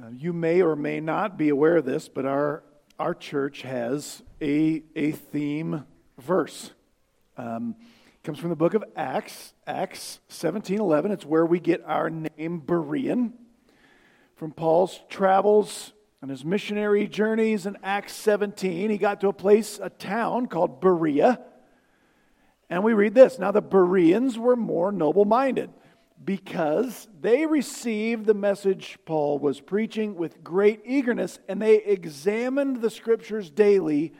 Uh, you may or may not be aware of this, but our, our church has a, a theme verse. Um, comes from the book of Acts, Acts 17 11. It's where we get our name Berean. From Paul's travels on his missionary journeys in Acts 17, he got to a place, a town called Berea. And we read this Now the Bereans were more noble minded because they received the message Paul was preaching with great eagerness and they examined the scriptures daily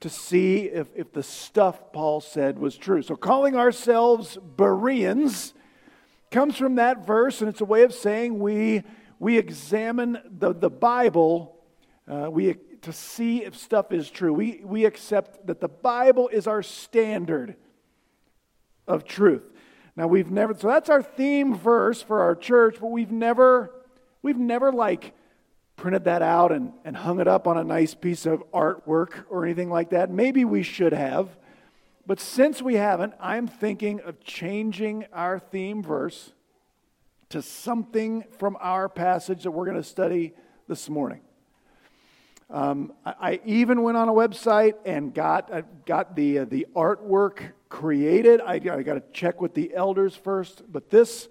to see if, if the stuff Paul said was true. So, calling ourselves Bereans comes from that verse, and it's a way of saying we, we examine the, the Bible uh, we, to see if stuff is true. We, we accept that the Bible is our standard of truth. Now we've never so that's our theme verse for our church, but we've never we've never like printed that out and, and hung it up on a nice piece of artwork or anything like that. Maybe we should have. But since we haven't, I'm thinking of changing our theme verse to something from our passage that we're going to study this morning. Um, I, even went on a website and got, got the, uh, the artwork created. I, I got to check with the elders first, but this,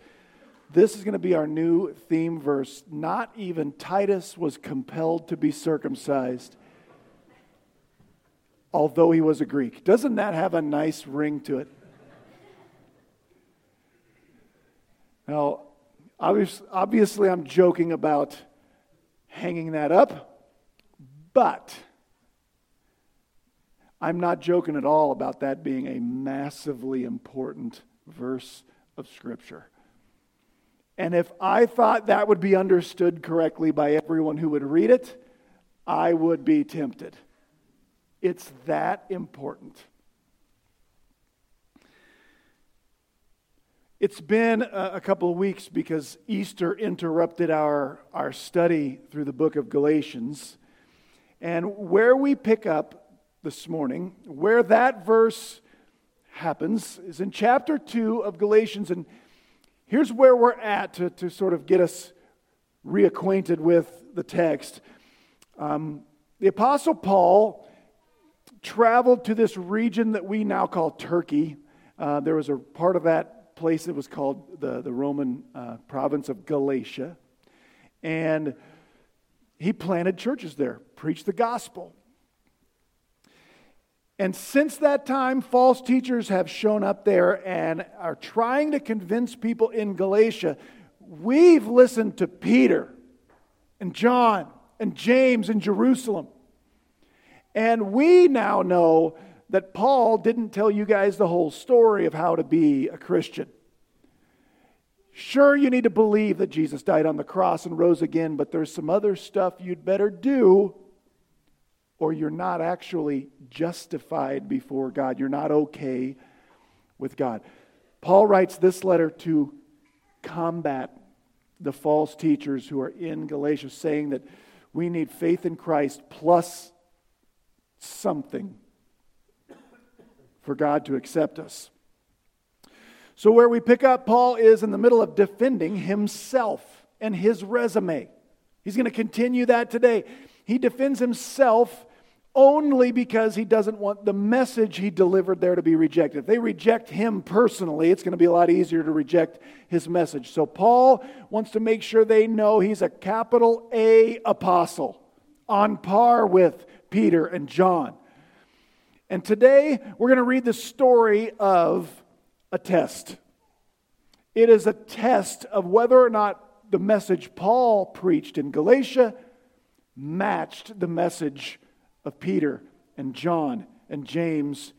this is going to be our new theme verse. Not even Titus was compelled to be circumcised, although he was a Greek. Doesn't that have a nice ring to it? Now, obviously, I'm joking about hanging that up. But I'm not joking at all about that being a massively important verse of Scripture. And if I thought that would be understood correctly by everyone who would read it, I would be tempted. It's that important. It's been a couple of weeks because Easter interrupted our, our study through the book of Galatians. And where we pick up this morning, where that verse happens, is in chapter 2 of Galatians. And here's where we're at to, to sort of get us reacquainted with the text. Um, the Apostle Paul traveled to this region that we now call Turkey. Uh, there was a part of that place that was called the, the Roman uh, province of Galatia. And he planted churches there, preached the gospel. And since that time, false teachers have shown up there and are trying to convince people in Galatia. We've listened to Peter and John and James in Jerusalem. And we now know that Paul didn't tell you guys the whole story of how to be a Christian. Sure, you need to believe that Jesus died on the cross and rose again, but there's some other stuff you'd better do, or you're not actually justified before God. You're not okay with God. Paul writes this letter to combat the false teachers who are in Galatia, saying that we need faith in Christ plus something for God to accept us. So, where we pick up, Paul is in the middle of defending himself and his resume. He's going to continue that today. He defends himself only because he doesn't want the message he delivered there to be rejected. If they reject him personally, it's going to be a lot easier to reject his message. So, Paul wants to make sure they know he's a capital A apostle, on par with Peter and John. And today, we're going to read the story of a test. It is a test of whether or not the message Paul preached in Galatia matched the message of Peter and John and James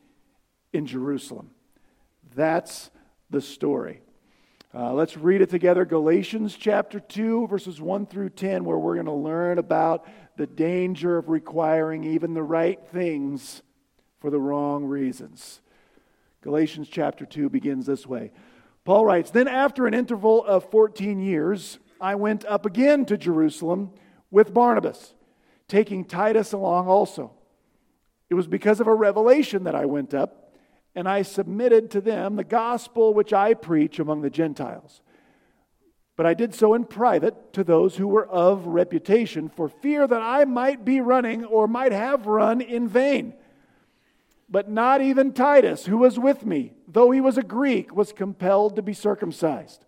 in Jerusalem. That's the story. Uh, let's read it together Galatians chapter 2, verses 1 through 10, where we're going to learn about the danger of requiring even the right things for the wrong reasons. Galatians chapter 2 begins this way. Paul writes Then, after an interval of 14 years, I went up again to Jerusalem with Barnabas, taking Titus along also. It was because of a revelation that I went up, and I submitted to them the gospel which I preach among the Gentiles. But I did so in private to those who were of reputation, for fear that I might be running or might have run in vain. But not even Titus, who was with me, though he was a Greek, was compelled to be circumcised.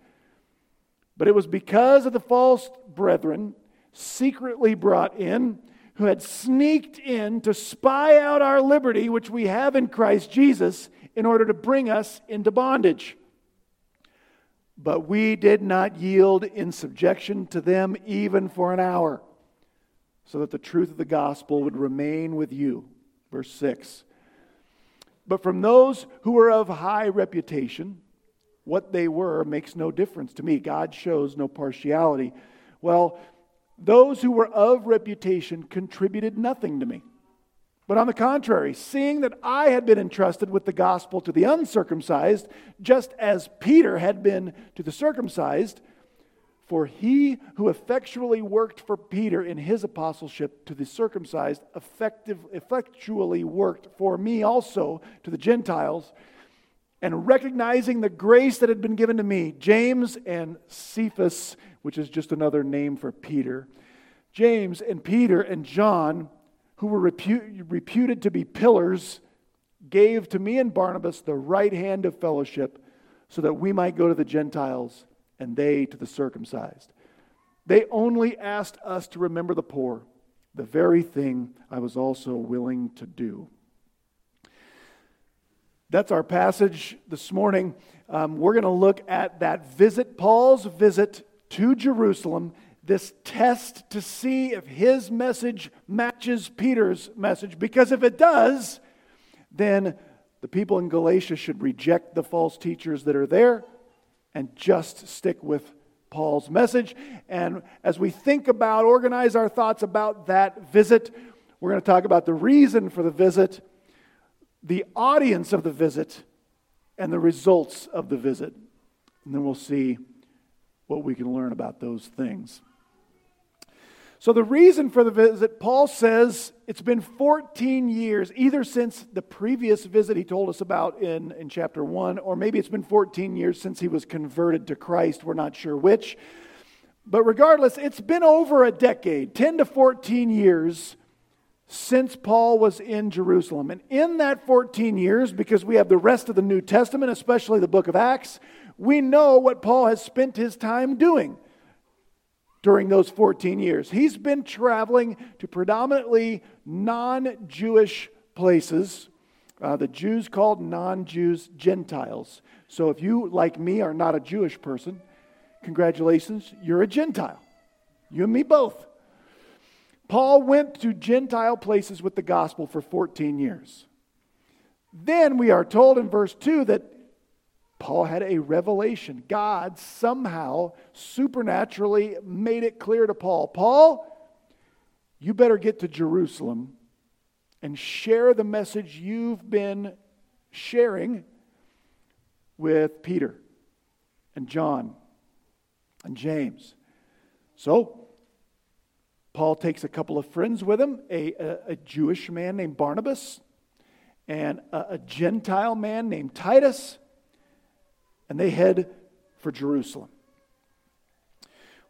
But it was because of the false brethren secretly brought in, who had sneaked in to spy out our liberty, which we have in Christ Jesus, in order to bring us into bondage. But we did not yield in subjection to them even for an hour, so that the truth of the gospel would remain with you. Verse 6. But from those who were of high reputation, what they were makes no difference to me. God shows no partiality. Well, those who were of reputation contributed nothing to me. But on the contrary, seeing that I had been entrusted with the gospel to the uncircumcised, just as Peter had been to the circumcised, for he who effectually worked for Peter in his apostleship to the circumcised effective, effectually worked for me also to the Gentiles. And recognizing the grace that had been given to me, James and Cephas, which is just another name for Peter, James and Peter and John who were repu- reputed to be pillars, gave to me and Barnabas the right hand of fellowship so that we might go to the Gentiles and they to the circumcised. They only asked us to remember the poor, the very thing I was also willing to do. That's our passage this morning. Um, we're going to look at that visit, Paul's visit to Jerusalem, this test to see if his message matches Peter's message. Because if it does, then the people in Galatia should reject the false teachers that are there and just stick with Paul's message. And as we think about, organize our thoughts about that visit, we're going to talk about the reason for the visit, the audience of the visit, and the results of the visit. And then we'll see what we can learn about those things. So, the reason for the visit, Paul says it's been 14 years, either since the previous visit he told us about in, in chapter 1, or maybe it's been 14 years since he was converted to Christ. We're not sure which. But regardless, it's been over a decade, 10 to 14 years since Paul was in Jerusalem. And in that 14 years, because we have the rest of the New Testament, especially the book of Acts, we know what Paul has spent his time doing during those 14 years. He's been traveling to predominantly non Jewish places. Uh, the Jews called non Jews Gentiles. So if you, like me, are not a Jewish person, congratulations, you're a Gentile. You and me both. Paul went to Gentile places with the gospel for 14 years. Then we are told in verse 2 that Paul had a revelation. God somehow supernaturally made it clear to Paul Paul, you better get to Jerusalem and share the message you've been sharing with Peter and John and James. So, Paul takes a couple of friends with him a, a, a Jewish man named Barnabas and a, a Gentile man named Titus and they head for Jerusalem.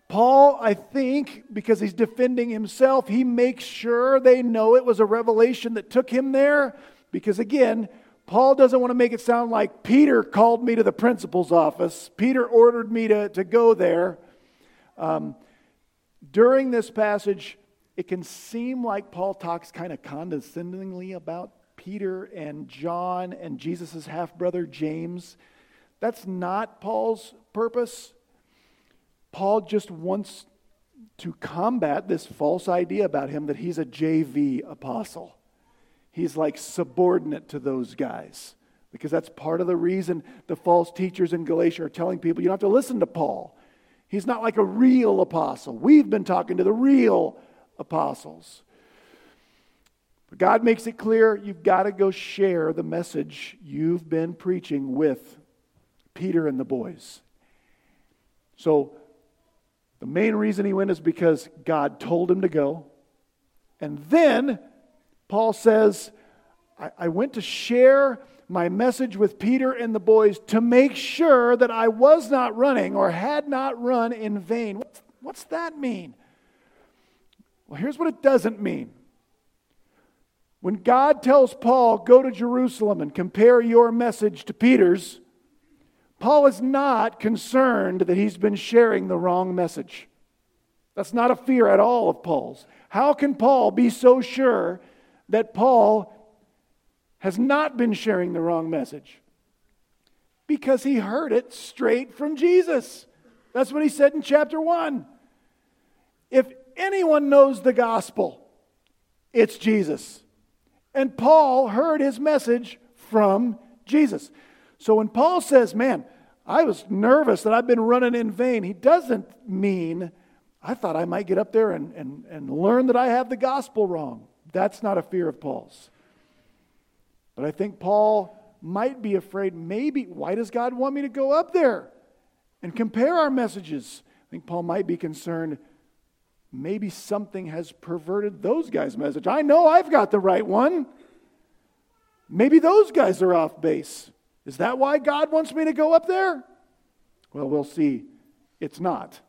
Paul, I think, because he's defending himself, he makes sure they know it was a revelation that took him there. Because again, Paul doesn't want to make it sound like Peter called me to the principal's office, Peter ordered me to, to go there. Um, during this passage, it can seem like Paul talks kind of condescendingly about Peter and John and Jesus' half brother James. That's not Paul's purpose. Paul just wants to combat this false idea about him that he's a JV apostle. He's like subordinate to those guys. Because that's part of the reason the false teachers in Galatia are telling people you don't have to listen to Paul. He's not like a real apostle. We've been talking to the real apostles. But God makes it clear you've got to go share the message you've been preaching with Peter and the boys. So, the main reason he went is because God told him to go. And then Paul says, I, I went to share my message with Peter and the boys to make sure that I was not running or had not run in vain. What's, what's that mean? Well, here's what it doesn't mean. When God tells Paul, go to Jerusalem and compare your message to Peter's, Paul is not concerned that he's been sharing the wrong message. That's not a fear at all of Paul's. How can Paul be so sure that Paul has not been sharing the wrong message? Because he heard it straight from Jesus. That's what he said in chapter 1. If anyone knows the gospel, it's Jesus. And Paul heard his message from Jesus. So when Paul says, Man, I was nervous that I've been running in vain, he doesn't mean, I thought I might get up there and, and, and learn that I have the gospel wrong. That's not a fear of Paul's. But I think Paul might be afraid maybe, why does God want me to go up there and compare our messages? I think Paul might be concerned maybe something has perverted those guys' message. I know I've got the right one. Maybe those guys are off base. Is that why God wants me to go up there? Well, we'll see. It's not.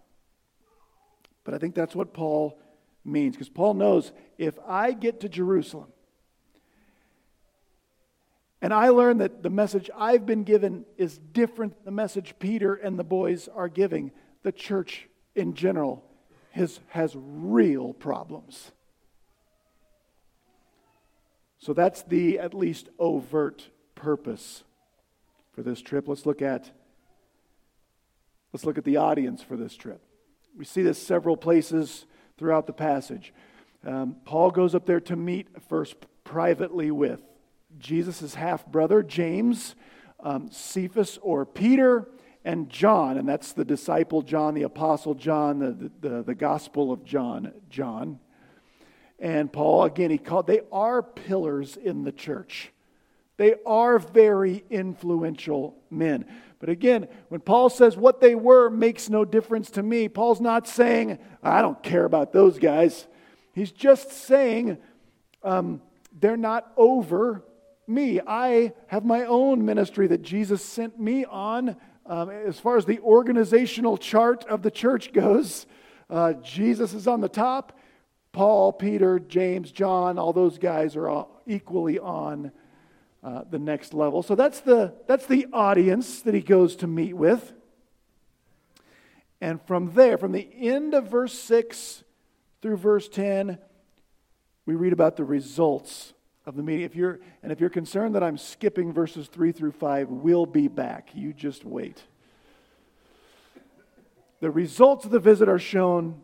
But I think that's what Paul means because Paul knows if I get to Jerusalem and I learn that the message I've been given is different than the message Peter and the boys are giving, the church in general has, has real problems. So that's the at least overt purpose for this trip. Let's look at let's look at the audience for this trip. We see this several places throughout the passage. Um, Paul goes up there to meet first privately with Jesus' half brother, James, um, Cephas or Peter, and John, and that's the disciple John, the apostle John, the, the, the gospel of John, John. And Paul, again, he called, they are pillars in the church. They are very influential men. But again, when Paul says what they were makes no difference to me, Paul's not saying, I don't care about those guys. He's just saying um, they're not over me. I have my own ministry that Jesus sent me on um, as far as the organizational chart of the church goes, uh, Jesus is on the top. Paul, Peter, James, John, all those guys are all equally on uh, the next level. So that's the, that's the audience that he goes to meet with. And from there, from the end of verse 6 through verse 10, we read about the results of the meeting. If you're, and if you're concerned that I'm skipping verses 3 through 5, we'll be back. You just wait. The results of the visit are shown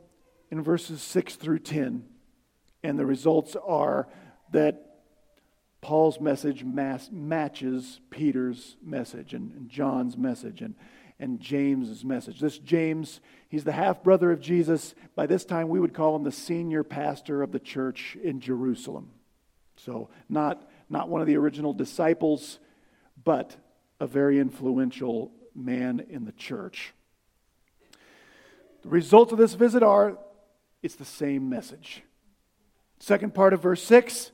in verses 6 through 10. And the results are that Paul's message matches Peter's message and, and John's message and, and James's message. This James, he's the half brother of Jesus. By this time, we would call him the senior pastor of the church in Jerusalem. So, not, not one of the original disciples, but a very influential man in the church. The results of this visit are it's the same message. Second part of verse 6,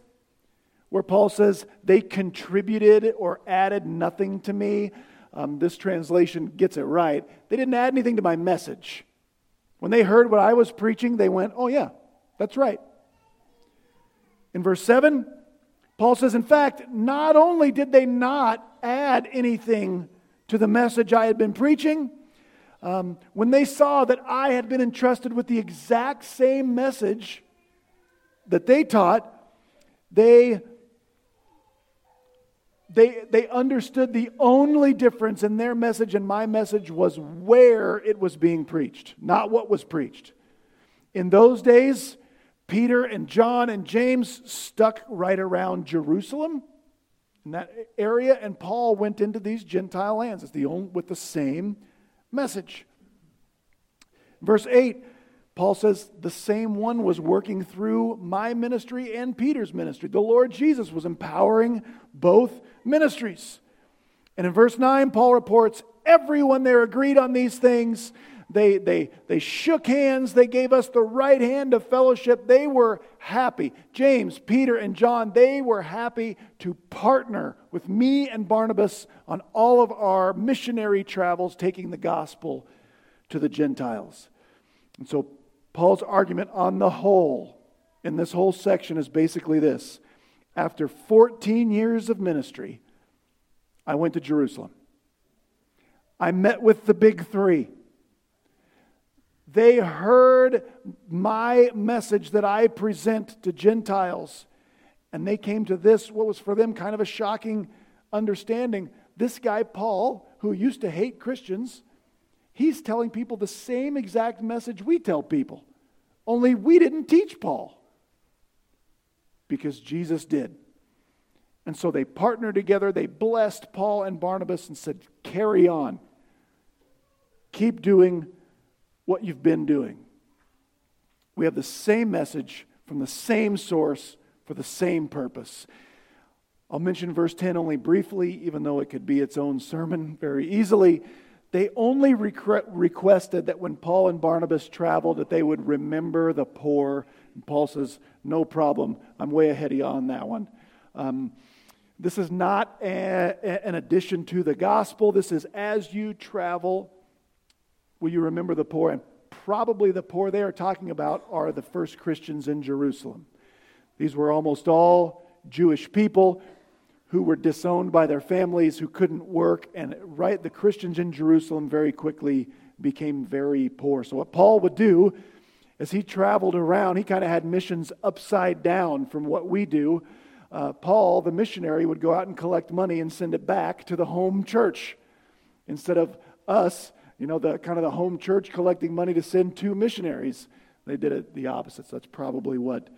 where Paul says, they contributed or added nothing to me. Um, this translation gets it right. They didn't add anything to my message. When they heard what I was preaching, they went, oh, yeah, that's right. In verse 7, Paul says, in fact, not only did they not add anything to the message I had been preaching, um, when they saw that I had been entrusted with the exact same message that they taught, they, they, they understood the only difference in their message and my message was where it was being preached, not what was preached. In those days, Peter and John and James stuck right around Jerusalem in that area, and Paul went into these Gentile lands. The only, with the same message. Verse 8, Paul says, The same one was working through my ministry and Peter's ministry. The Lord Jesus was empowering both ministries. And in verse 9, Paul reports, Everyone there agreed on these things. They, they, they shook hands. They gave us the right hand of fellowship. They were happy. James, Peter, and John, they were happy to partner with me and Barnabas on all of our missionary travels, taking the gospel to the Gentiles. And so, Paul's argument on the whole in this whole section is basically this After 14 years of ministry, I went to Jerusalem. I met with the big three. They heard my message that I present to Gentiles, and they came to this, what was for them kind of a shocking understanding. This guy, Paul, who used to hate Christians, he's telling people the same exact message we tell people, only we didn't teach Paul because Jesus did. And so they partnered together. They blessed Paul and Barnabas and said, Carry on. Keep doing what you've been doing. We have the same message from the same source for the same purpose. I'll mention verse 10 only briefly, even though it could be its own sermon very easily. They only requested that when Paul and Barnabas traveled that they would remember the poor. And Paul says, "No problem. I'm way ahead of you on that one." Um, this is not a, a, an addition to the gospel. This is as you travel, will you remember the poor? And probably the poor they are talking about are the first Christians in Jerusalem. These were almost all Jewish people who were disowned by their families, who couldn't work, and right, the Christians in Jerusalem very quickly became very poor. So, what Paul would do as he traveled around, he kind of had missions upside down from what we do uh, Paul, the missionary, would go out and collect money and send it back to the home church instead of us, you know, the kind of the home church collecting money to send to missionaries. They did it the opposite. So that's probably what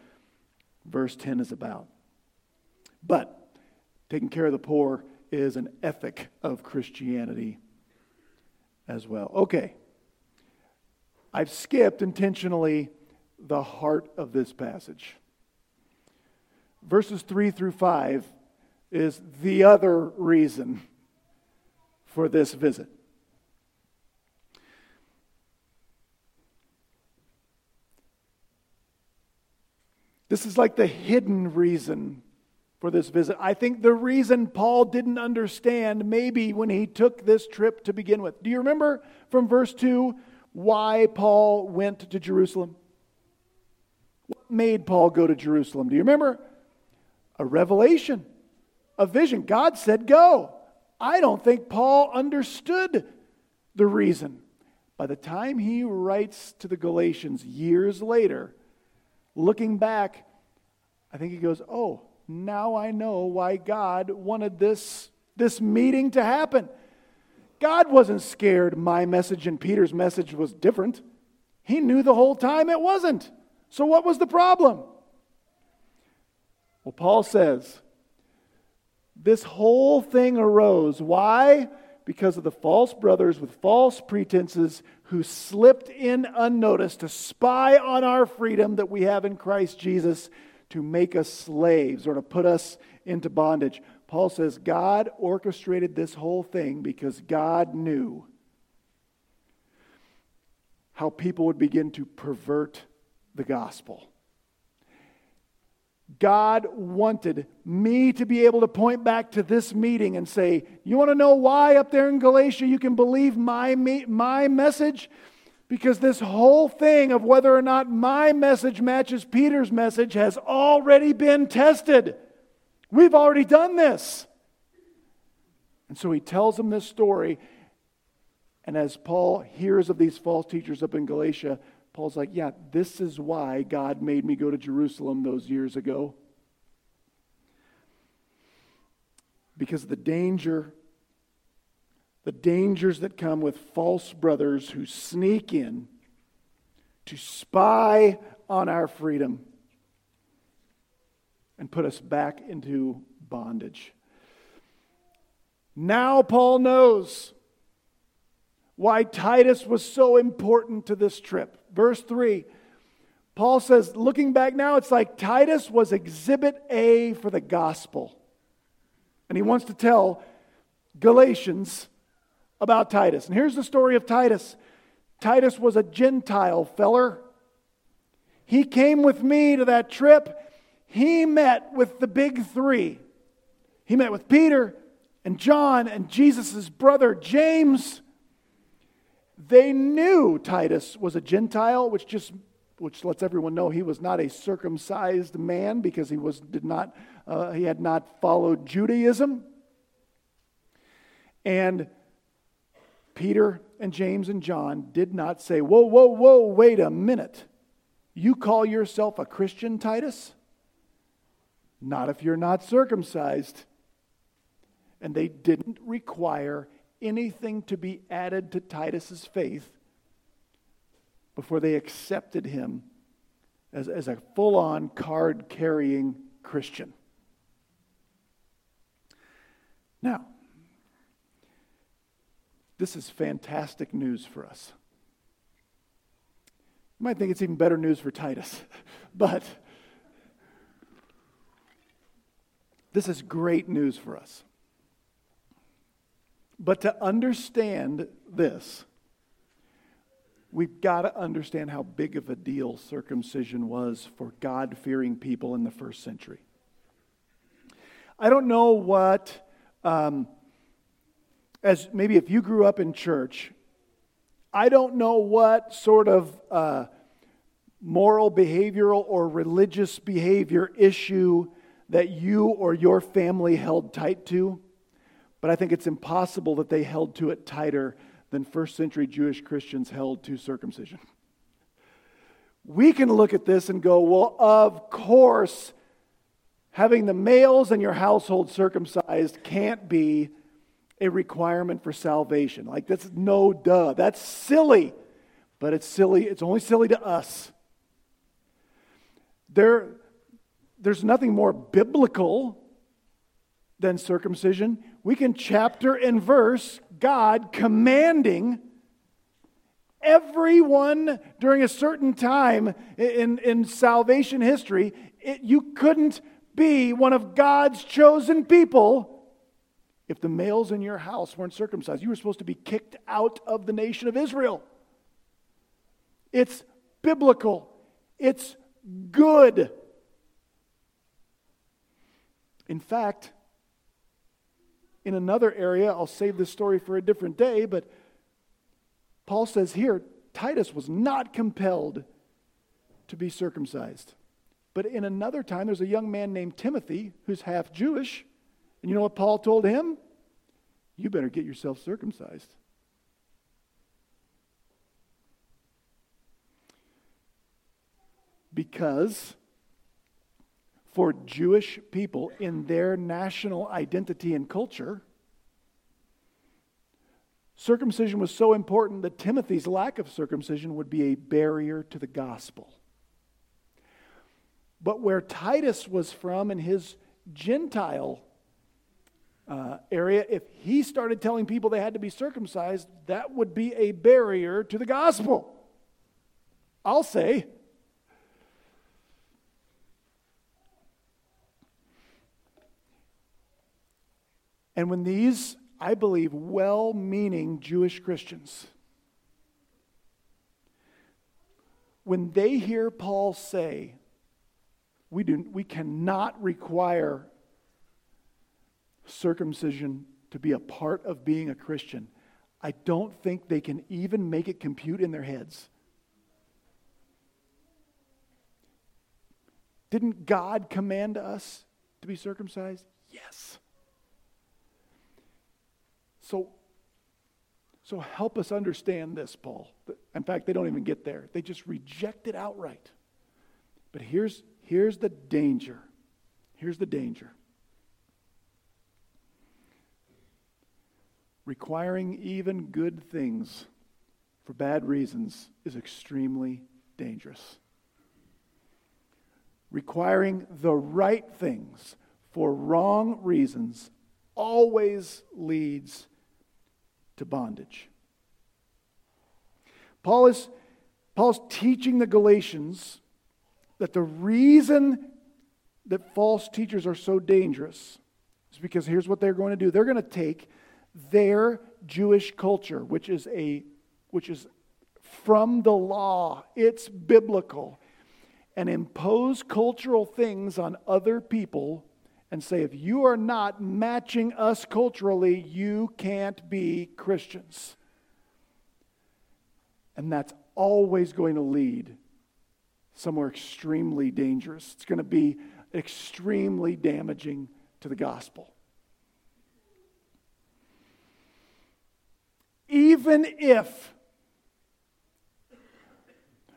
verse 10 is about. But taking care of the poor is an ethic of Christianity as well. Okay. I've skipped intentionally the heart of this passage verses 3 through 5 is the other reason for this visit. This is like the hidden reason for this visit. I think the reason Paul didn't understand maybe when he took this trip to begin with. Do you remember from verse 2 why Paul went to Jerusalem? What made Paul go to Jerusalem? Do you remember? a revelation, a vision. God said, Go. I don't think Paul understood the reason. By the time he writes to the Galatians years later, looking back, I think he goes, Oh, now I know why God wanted this, this meeting to happen. God wasn't scared my message and Peter's message was different. He knew the whole time it wasn't. So, what was the problem? Well, Paul says this whole thing arose. Why? Because of the false brothers with false pretenses who slipped in unnoticed to spy on our freedom that we have in Christ Jesus to make us slaves or to put us into bondage. Paul says God orchestrated this whole thing because God knew how people would begin to pervert the gospel. God wanted me to be able to point back to this meeting and say, You want to know why up there in Galatia you can believe my, my message? Because this whole thing of whether or not my message matches Peter's message has already been tested. We've already done this. And so he tells them this story. And as Paul hears of these false teachers up in Galatia, Paul's like, yeah, this is why God made me go to Jerusalem those years ago. Because the danger, the dangers that come with false brothers who sneak in to spy on our freedom and put us back into bondage. Now, Paul knows why Titus was so important to this trip. Verse 3, Paul says, looking back now, it's like Titus was exhibit A for the gospel. And he wants to tell Galatians about Titus. And here's the story of Titus Titus was a Gentile feller. He came with me to that trip. He met with the big three. He met with Peter and John and Jesus' brother James. They knew Titus was a Gentile, which just which lets everyone know he was not a circumcised man because he was did not uh, he had not followed Judaism. And Peter and James and John did not say, "Whoa, whoa, whoa, wait a minute. You call yourself a Christian, Titus? Not if you're not circumcised." And they didn't require anything to be added to Titus's faith before they accepted him as, as a full on card carrying Christian. Now, this is fantastic news for us. You might think it's even better news for Titus, but this is great news for us. But to understand this, we've got to understand how big of a deal circumcision was for God fearing people in the first century. I don't know what, um, as maybe if you grew up in church, I don't know what sort of uh, moral, behavioral, or religious behavior issue that you or your family held tight to, but I think it's impossible that they held to it tighter than first century Jewish Christians held to circumcision. We can look at this and go, well, of course, having the males in your household circumcised can't be a requirement for salvation. Like, that's no duh. That's silly. But it's silly. It's only silly to us. There, there's nothing more biblical than circumcision. We can chapter and verse God commanding everyone during a certain time in, in salvation history, it, you couldn't be one of God's chosen people if the males in your house weren't circumcised. You were supposed to be kicked out of the nation of Israel. It's biblical, it's good. In fact, in another area, I'll save this story for a different day, but Paul says here Titus was not compelled to be circumcised. But in another time, there's a young man named Timothy who's half Jewish. And you know what Paul told him? You better get yourself circumcised. Because for Jewish people in their national identity and culture. Circumcision was so important that Timothy's lack of circumcision would be a barrier to the gospel. But where Titus was from in his Gentile uh, area, if he started telling people they had to be circumcised, that would be a barrier to the gospel. I'll say. And when these, I believe, well meaning Jewish Christians, when they hear Paul say, we, do, we cannot require circumcision to be a part of being a Christian, I don't think they can even make it compute in their heads. Didn't God command us to be circumcised? Yes. So, so help us understand this, Paul. In fact, they don't even get there. They just reject it outright. But here's, here's the danger. Here's the danger. Requiring even good things for bad reasons is extremely dangerous. Requiring the right things for wrong reasons always leads to bondage. Paul is Paul's teaching the Galatians that the reason that false teachers are so dangerous is because here's what they're going to do. They're going to take their Jewish culture, which is a which is from the law, it's biblical, and impose cultural things on other people and say, if you are not matching us culturally, you can't be Christians. And that's always going to lead somewhere extremely dangerous. It's going to be extremely damaging to the gospel. Even if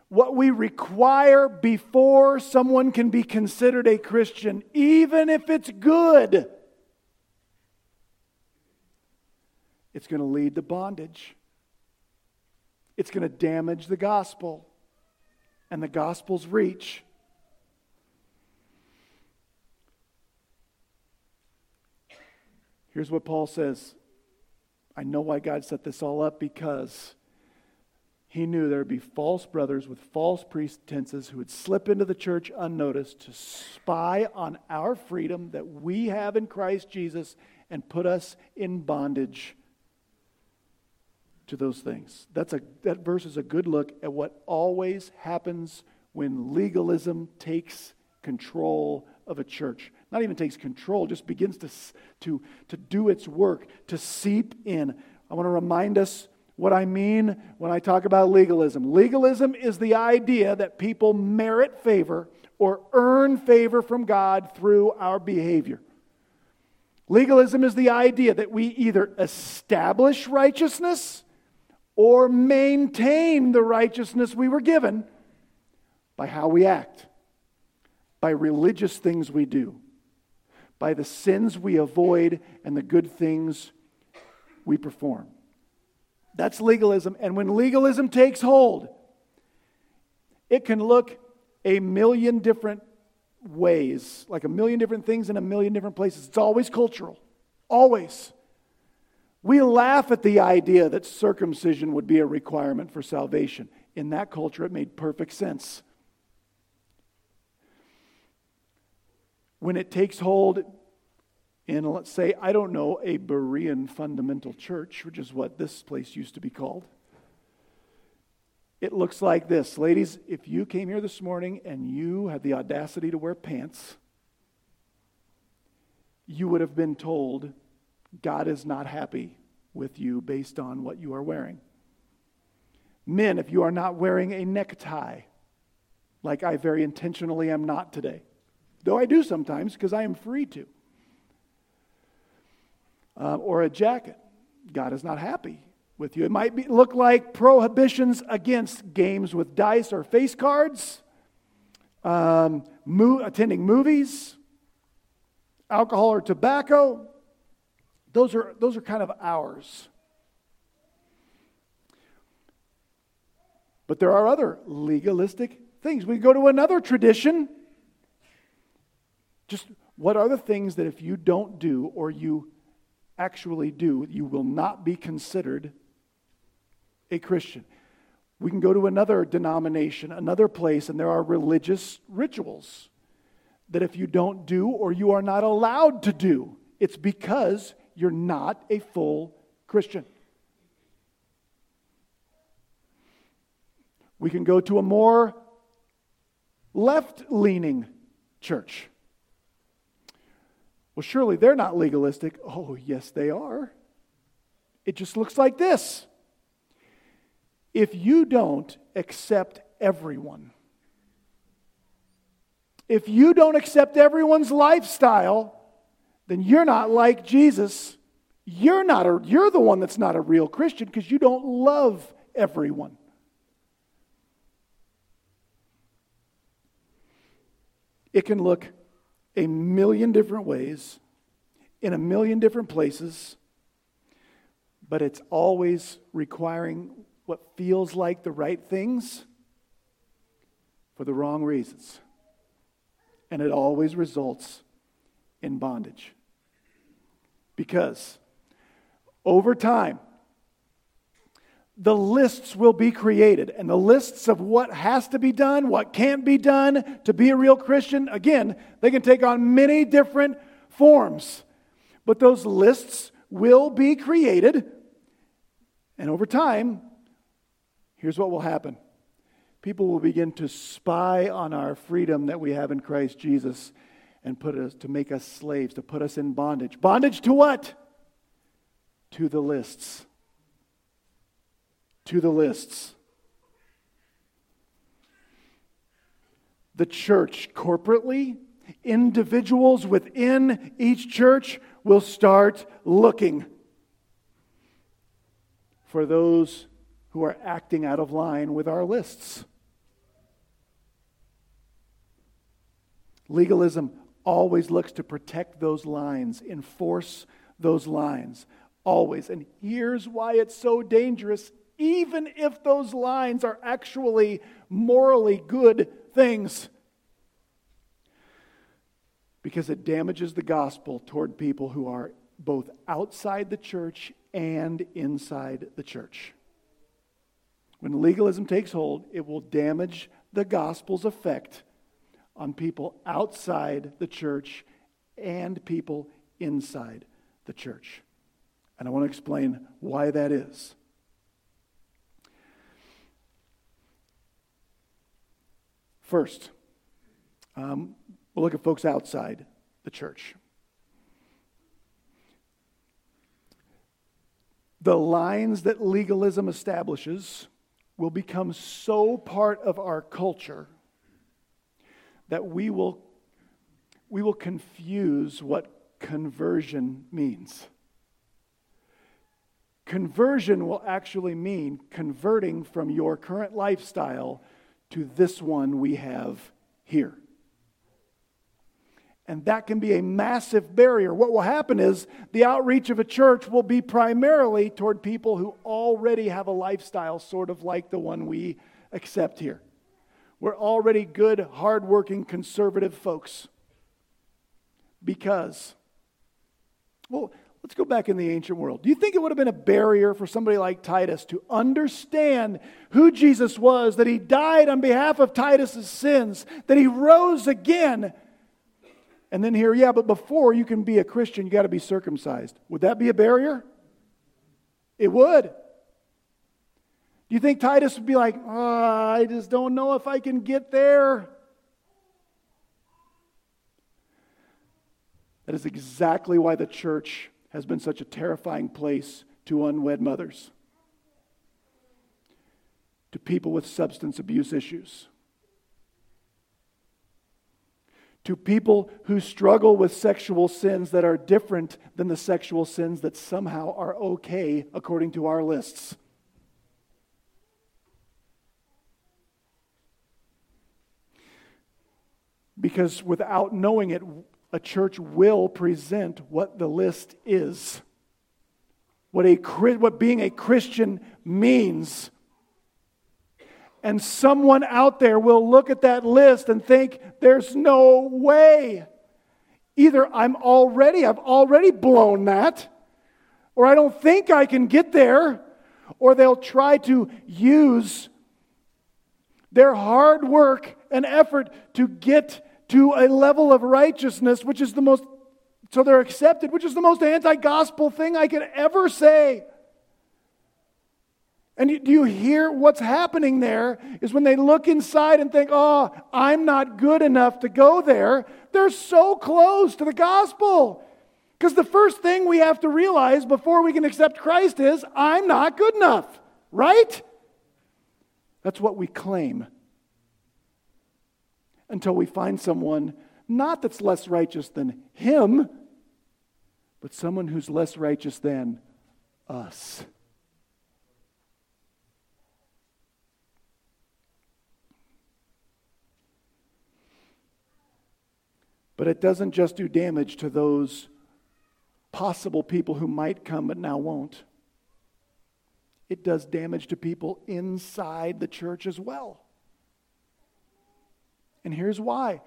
what we require before someone can be considered a Christian, even if it's good, it's going to lead to bondage. It's going to damage the gospel and the gospel's reach. Here's what Paul says I know why God set this all up because he knew there would be false brothers with false pretenses who would slip into the church unnoticed to spy on our freedom that we have in Christ Jesus and put us in bondage to those things. That's a, that verse is a good look at what always happens when legalism takes control of a church. Not even takes control, just begins to, to, to do its work, to seep in. I want to remind us what I mean when I talk about legalism. Legalism is the idea that people merit favor or earn favor from God through our behavior. Legalism is the idea that we either establish righteousness or maintain the righteousness we were given by how we act, by religious things we do, by the sins we avoid and the good things we perform. That's legalism. And when legalism takes hold, it can look a million different ways, like a million different things in a million different places. It's always cultural. Always. We laugh at the idea that circumcision would be a requirement for salvation. In that culture, it made perfect sense. When it takes hold in, let's say, I don't know, a Berean fundamental church, which is what this place used to be called. It looks like this. Ladies, if you came here this morning and you had the audacity to wear pants, you would have been told God is not happy with you based on what you are wearing. Men, if you are not wearing a necktie, like I very intentionally am not today, though I do sometimes because I am free to uh, or a jacket. God is not happy with you. It might be, look like prohibitions against games with dice or face cards, um, mo- attending movies, alcohol or tobacco. Those are, those are kind of ours. But there are other legalistic things. We go to another tradition. Just what are the things that if you don't do or you actually do, you will not be considered a Christian. We can go to another denomination, another place, and there are religious rituals that if you don't do or you are not allowed to do, it's because you're not a full Christian. We can go to a more left leaning church. Well, surely they're not legalistic. Oh, yes, they are. It just looks like this. If you don't accept everyone, if you don't accept everyone's lifestyle, then you're not like Jesus. You're not a, you're the one that's not a real Christian because you don't love everyone. It can look a million different ways, in a million different places, but it's always requiring what feels like the right things for the wrong reasons. And it always results in bondage. Because over time, the lists will be created. And the lists of what has to be done, what can't be done to be a real Christian, again, they can take on many different forms. But those lists will be created. And over time, here's what will happen people will begin to spy on our freedom that we have in Christ Jesus and put us to make us slaves, to put us in bondage. Bondage to what? To the lists. To the lists. The church corporately, individuals within each church will start looking for those who are acting out of line with our lists. Legalism always looks to protect those lines, enforce those lines, always. And here's why it's so dangerous, even if those lines are actually morally good things. Because it damages the gospel toward people who are both outside the church and inside the church. When legalism takes hold, it will damage the gospel's effect on people outside the church and people inside the church. And I want to explain why that is. First, um, we'll look at folks outside the church. The lines that legalism establishes will become so part of our culture that we will, we will confuse what conversion means. Conversion will actually mean converting from your current lifestyle to this one we have here. And that can be a massive barrier. What will happen is the outreach of a church will be primarily toward people who already have a lifestyle sort of like the one we accept here. We're already good, hardworking, conservative folks. Because, well, let's go back in the ancient world. Do you think it would have been a barrier for somebody like Titus to understand who Jesus was, that he died on behalf of Titus's sins, that he rose again? And then here, yeah, but before you can be a Christian, you got to be circumcised. Would that be a barrier? It would. Do you think Titus would be like, oh, I just don't know if I can get there? That is exactly why the church has been such a terrifying place to unwed mothers, to people with substance abuse issues to people who struggle with sexual sins that are different than the sexual sins that somehow are okay according to our lists. Because without knowing it, a church will present what the list is, what, a, what being a Christian means. And someone out there will look at that list and think, there's no way. Either I'm already, I've already blown that, or I don't think I can get there, or they'll try to use their hard work and effort to get to a level of righteousness, which is the most, so they're accepted, which is the most anti gospel thing I could ever say. And do you hear what's happening there? Is when they look inside and think, oh, I'm not good enough to go there, they're so close to the gospel. Because the first thing we have to realize before we can accept Christ is, I'm not good enough, right? That's what we claim. Until we find someone, not that's less righteous than Him, but someone who's less righteous than us. But it doesn't just do damage to those possible people who might come but now won't. It does damage to people inside the church as well. And here's why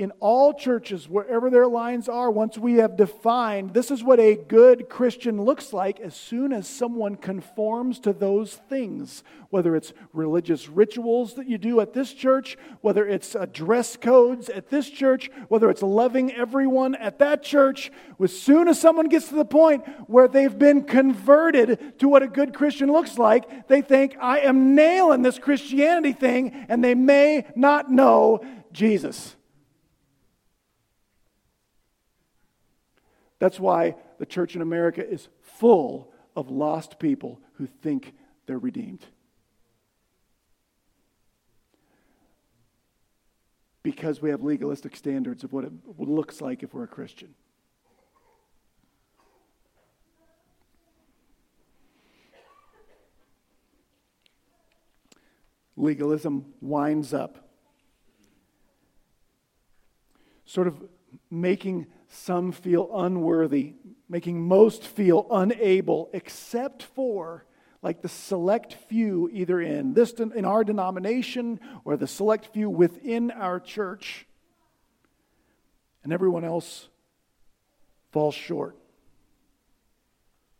in all churches, wherever their lines are, once we have defined this is what a good Christian looks like, as soon as someone conforms to those things, whether it's religious rituals that you do at this church, whether it's uh, dress codes at this church, whether it's loving everyone at that church, as soon as someone gets to the point where they've been converted to what a good Christian looks like, they think, I am nailing this Christianity thing, and they may not know Jesus. That's why the church in America is full of lost people who think they're redeemed. Because we have legalistic standards of what it looks like if we're a Christian. Legalism winds up sort of making some feel unworthy, making most feel unable, except for like the select few either in this in our denomination or the select few within our church and everyone else falls short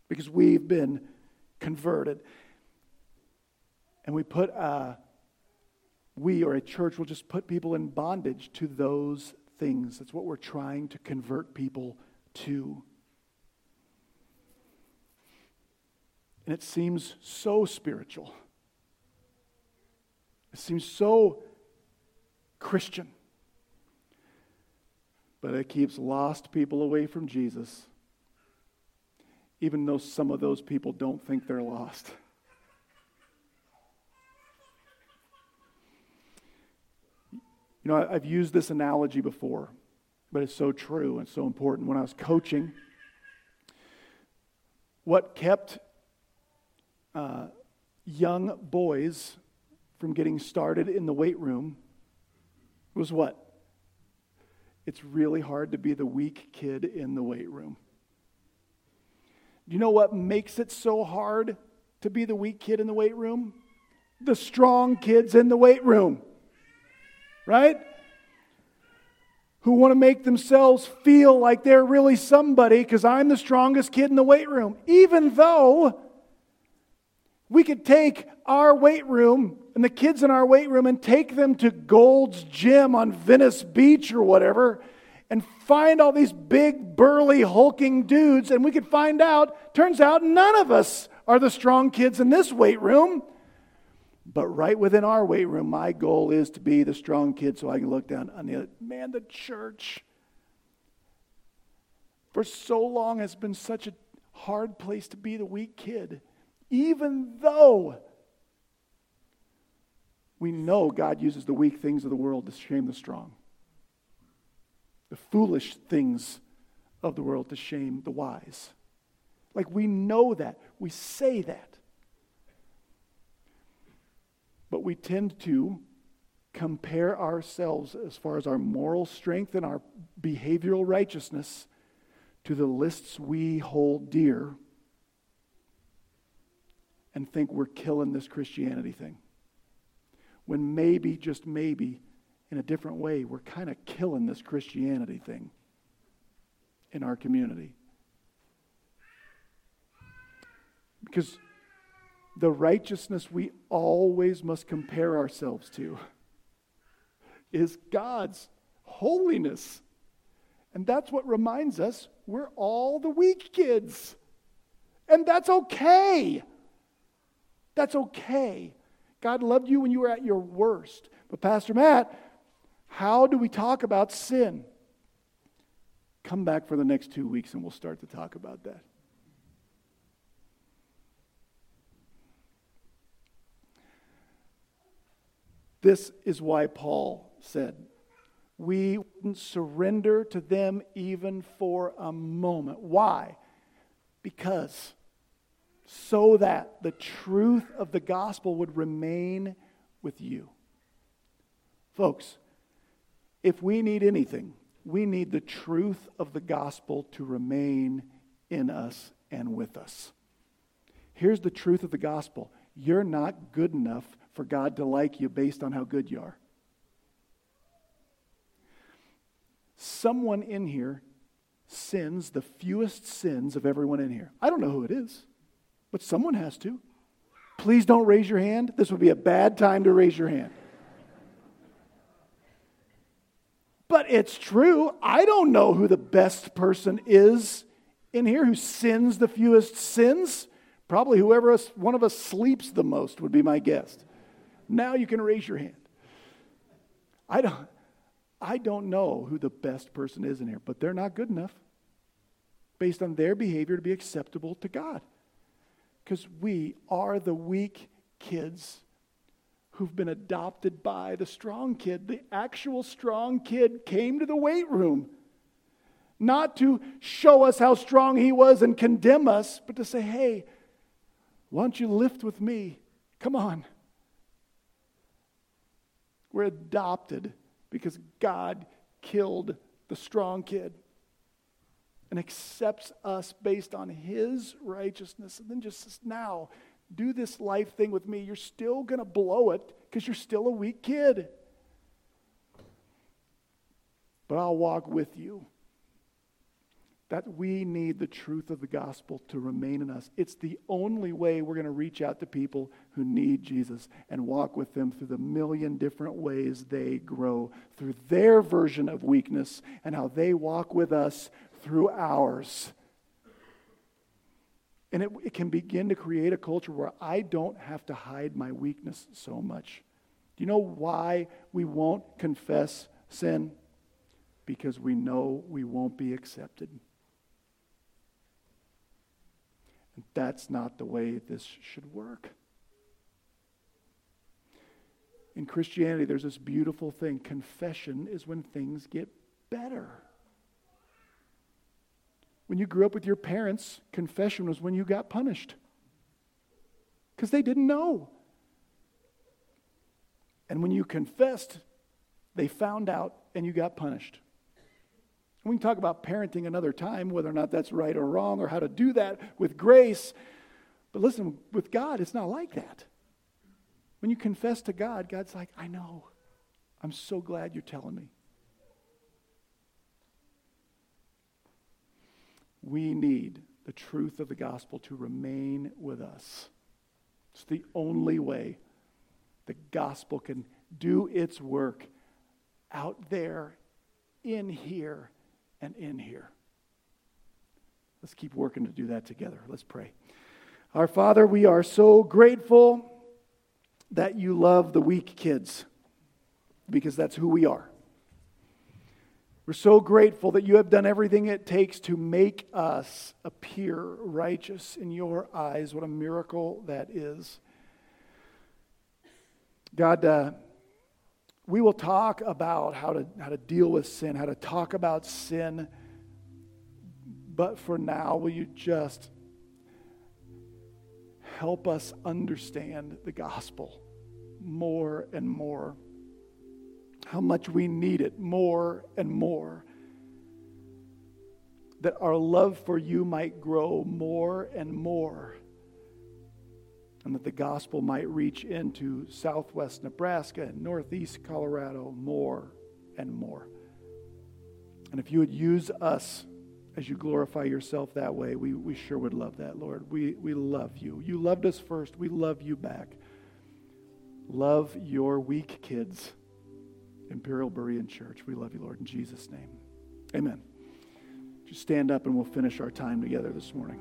because we've been converted. And we put uh, we or a church will just put people in bondage to those things. That's what we're trying to convert people to. And it seems so spiritual. It seems so Christian. But it keeps lost people away from Jesus, even though some of those people don't think they're lost. You know, I've used this analogy before, but it's so true and so important. When I was coaching, what kept uh, young boys from getting started in the weight room was what? It's really hard to be the weak kid in the weight room. Do you know what makes it so hard to be the weak kid in the weight room? The strong kids in the weight room right? Who want to make themselves feel like they're really somebody because I'm the strongest kid in the weight room. Even though we could take our weight room and the kids in our weight room and take them to Gold's Gym on Venice Beach or whatever and find all these big, burly, hulking dudes, and we could find out, turns out none of us are the strong kids in this weight room. But right within our weight room, my goal is to be the strong kid so I can look down on the man, the church. For so long has been such a hard place to be the weak kid, even though we know God uses the weak things of the world to shame the strong, the foolish things of the world to shame the wise. Like we know that, we say that. But we tend to compare ourselves as far as our moral strength and our behavioral righteousness to the lists we hold dear and think we're killing this Christianity thing. When maybe, just maybe, in a different way, we're kind of killing this Christianity thing in our community. Because the righteousness we always must compare ourselves to is God's holiness. And that's what reminds us we're all the weak kids. And that's okay. That's okay. God loved you when you were at your worst. But, Pastor Matt, how do we talk about sin? Come back for the next two weeks and we'll start to talk about that. This is why Paul said, We wouldn't surrender to them even for a moment. Why? Because so that the truth of the gospel would remain with you. Folks, if we need anything, we need the truth of the gospel to remain in us and with us. Here's the truth of the gospel you're not good enough for God to like you based on how good you are. someone in here sins the fewest sins of everyone in here. I don't know who it is, but someone has to. Please don't raise your hand. This would be a bad time to raise your hand. But it's true. I don't know who the best person is in here who sins the fewest sins. Probably whoever us, one of us sleeps the most would be my guess. Now you can raise your hand. I don't, I don't know who the best person is in here, but they're not good enough based on their behavior to be acceptable to God. Because we are the weak kids who've been adopted by the strong kid. The actual strong kid came to the weight room not to show us how strong he was and condemn us, but to say, hey, why don't you lift with me? Come on. We're adopted because God killed the strong kid and accepts us based on his righteousness. And then just says, now, do this life thing with me. You're still going to blow it because you're still a weak kid. But I'll walk with you. That we need the truth of the gospel to remain in us. It's the only way we're going to reach out to people who need Jesus and walk with them through the million different ways they grow, through their version of weakness, and how they walk with us through ours. And it, it can begin to create a culture where I don't have to hide my weakness so much. Do you know why we won't confess sin? Because we know we won't be accepted. And that's not the way this should work. In Christianity, there's this beautiful thing confession is when things get better. When you grew up with your parents, confession was when you got punished because they didn't know. And when you confessed, they found out and you got punished. We can talk about parenting another time, whether or not that's right or wrong, or how to do that with grace. But listen, with God, it's not like that. When you confess to God, God's like, I know. I'm so glad you're telling me. We need the truth of the gospel to remain with us. It's the only way the gospel can do its work out there, in here, and in here. Let's keep working to do that together. Let's pray. Our Father, we are so grateful that you love the weak kids because that's who we are. We're so grateful that you have done everything it takes to make us appear righteous in your eyes. What a miracle that is. God, uh, we will talk about how to, how to deal with sin, how to talk about sin. But for now, will you just help us understand the gospel more and more? how much we need it more and more. That our love for you might grow more and more. And that the gospel might reach into southwest Nebraska and northeast Colorado more and more. And if you would use us as you glorify yourself that way, we, we sure would love that, Lord. We, we love you. You loved us first, we love you back. Love your weak kids. Imperial Berean Church. We love you, Lord, in Jesus' name. Amen. Just stand up and we'll finish our time together this morning.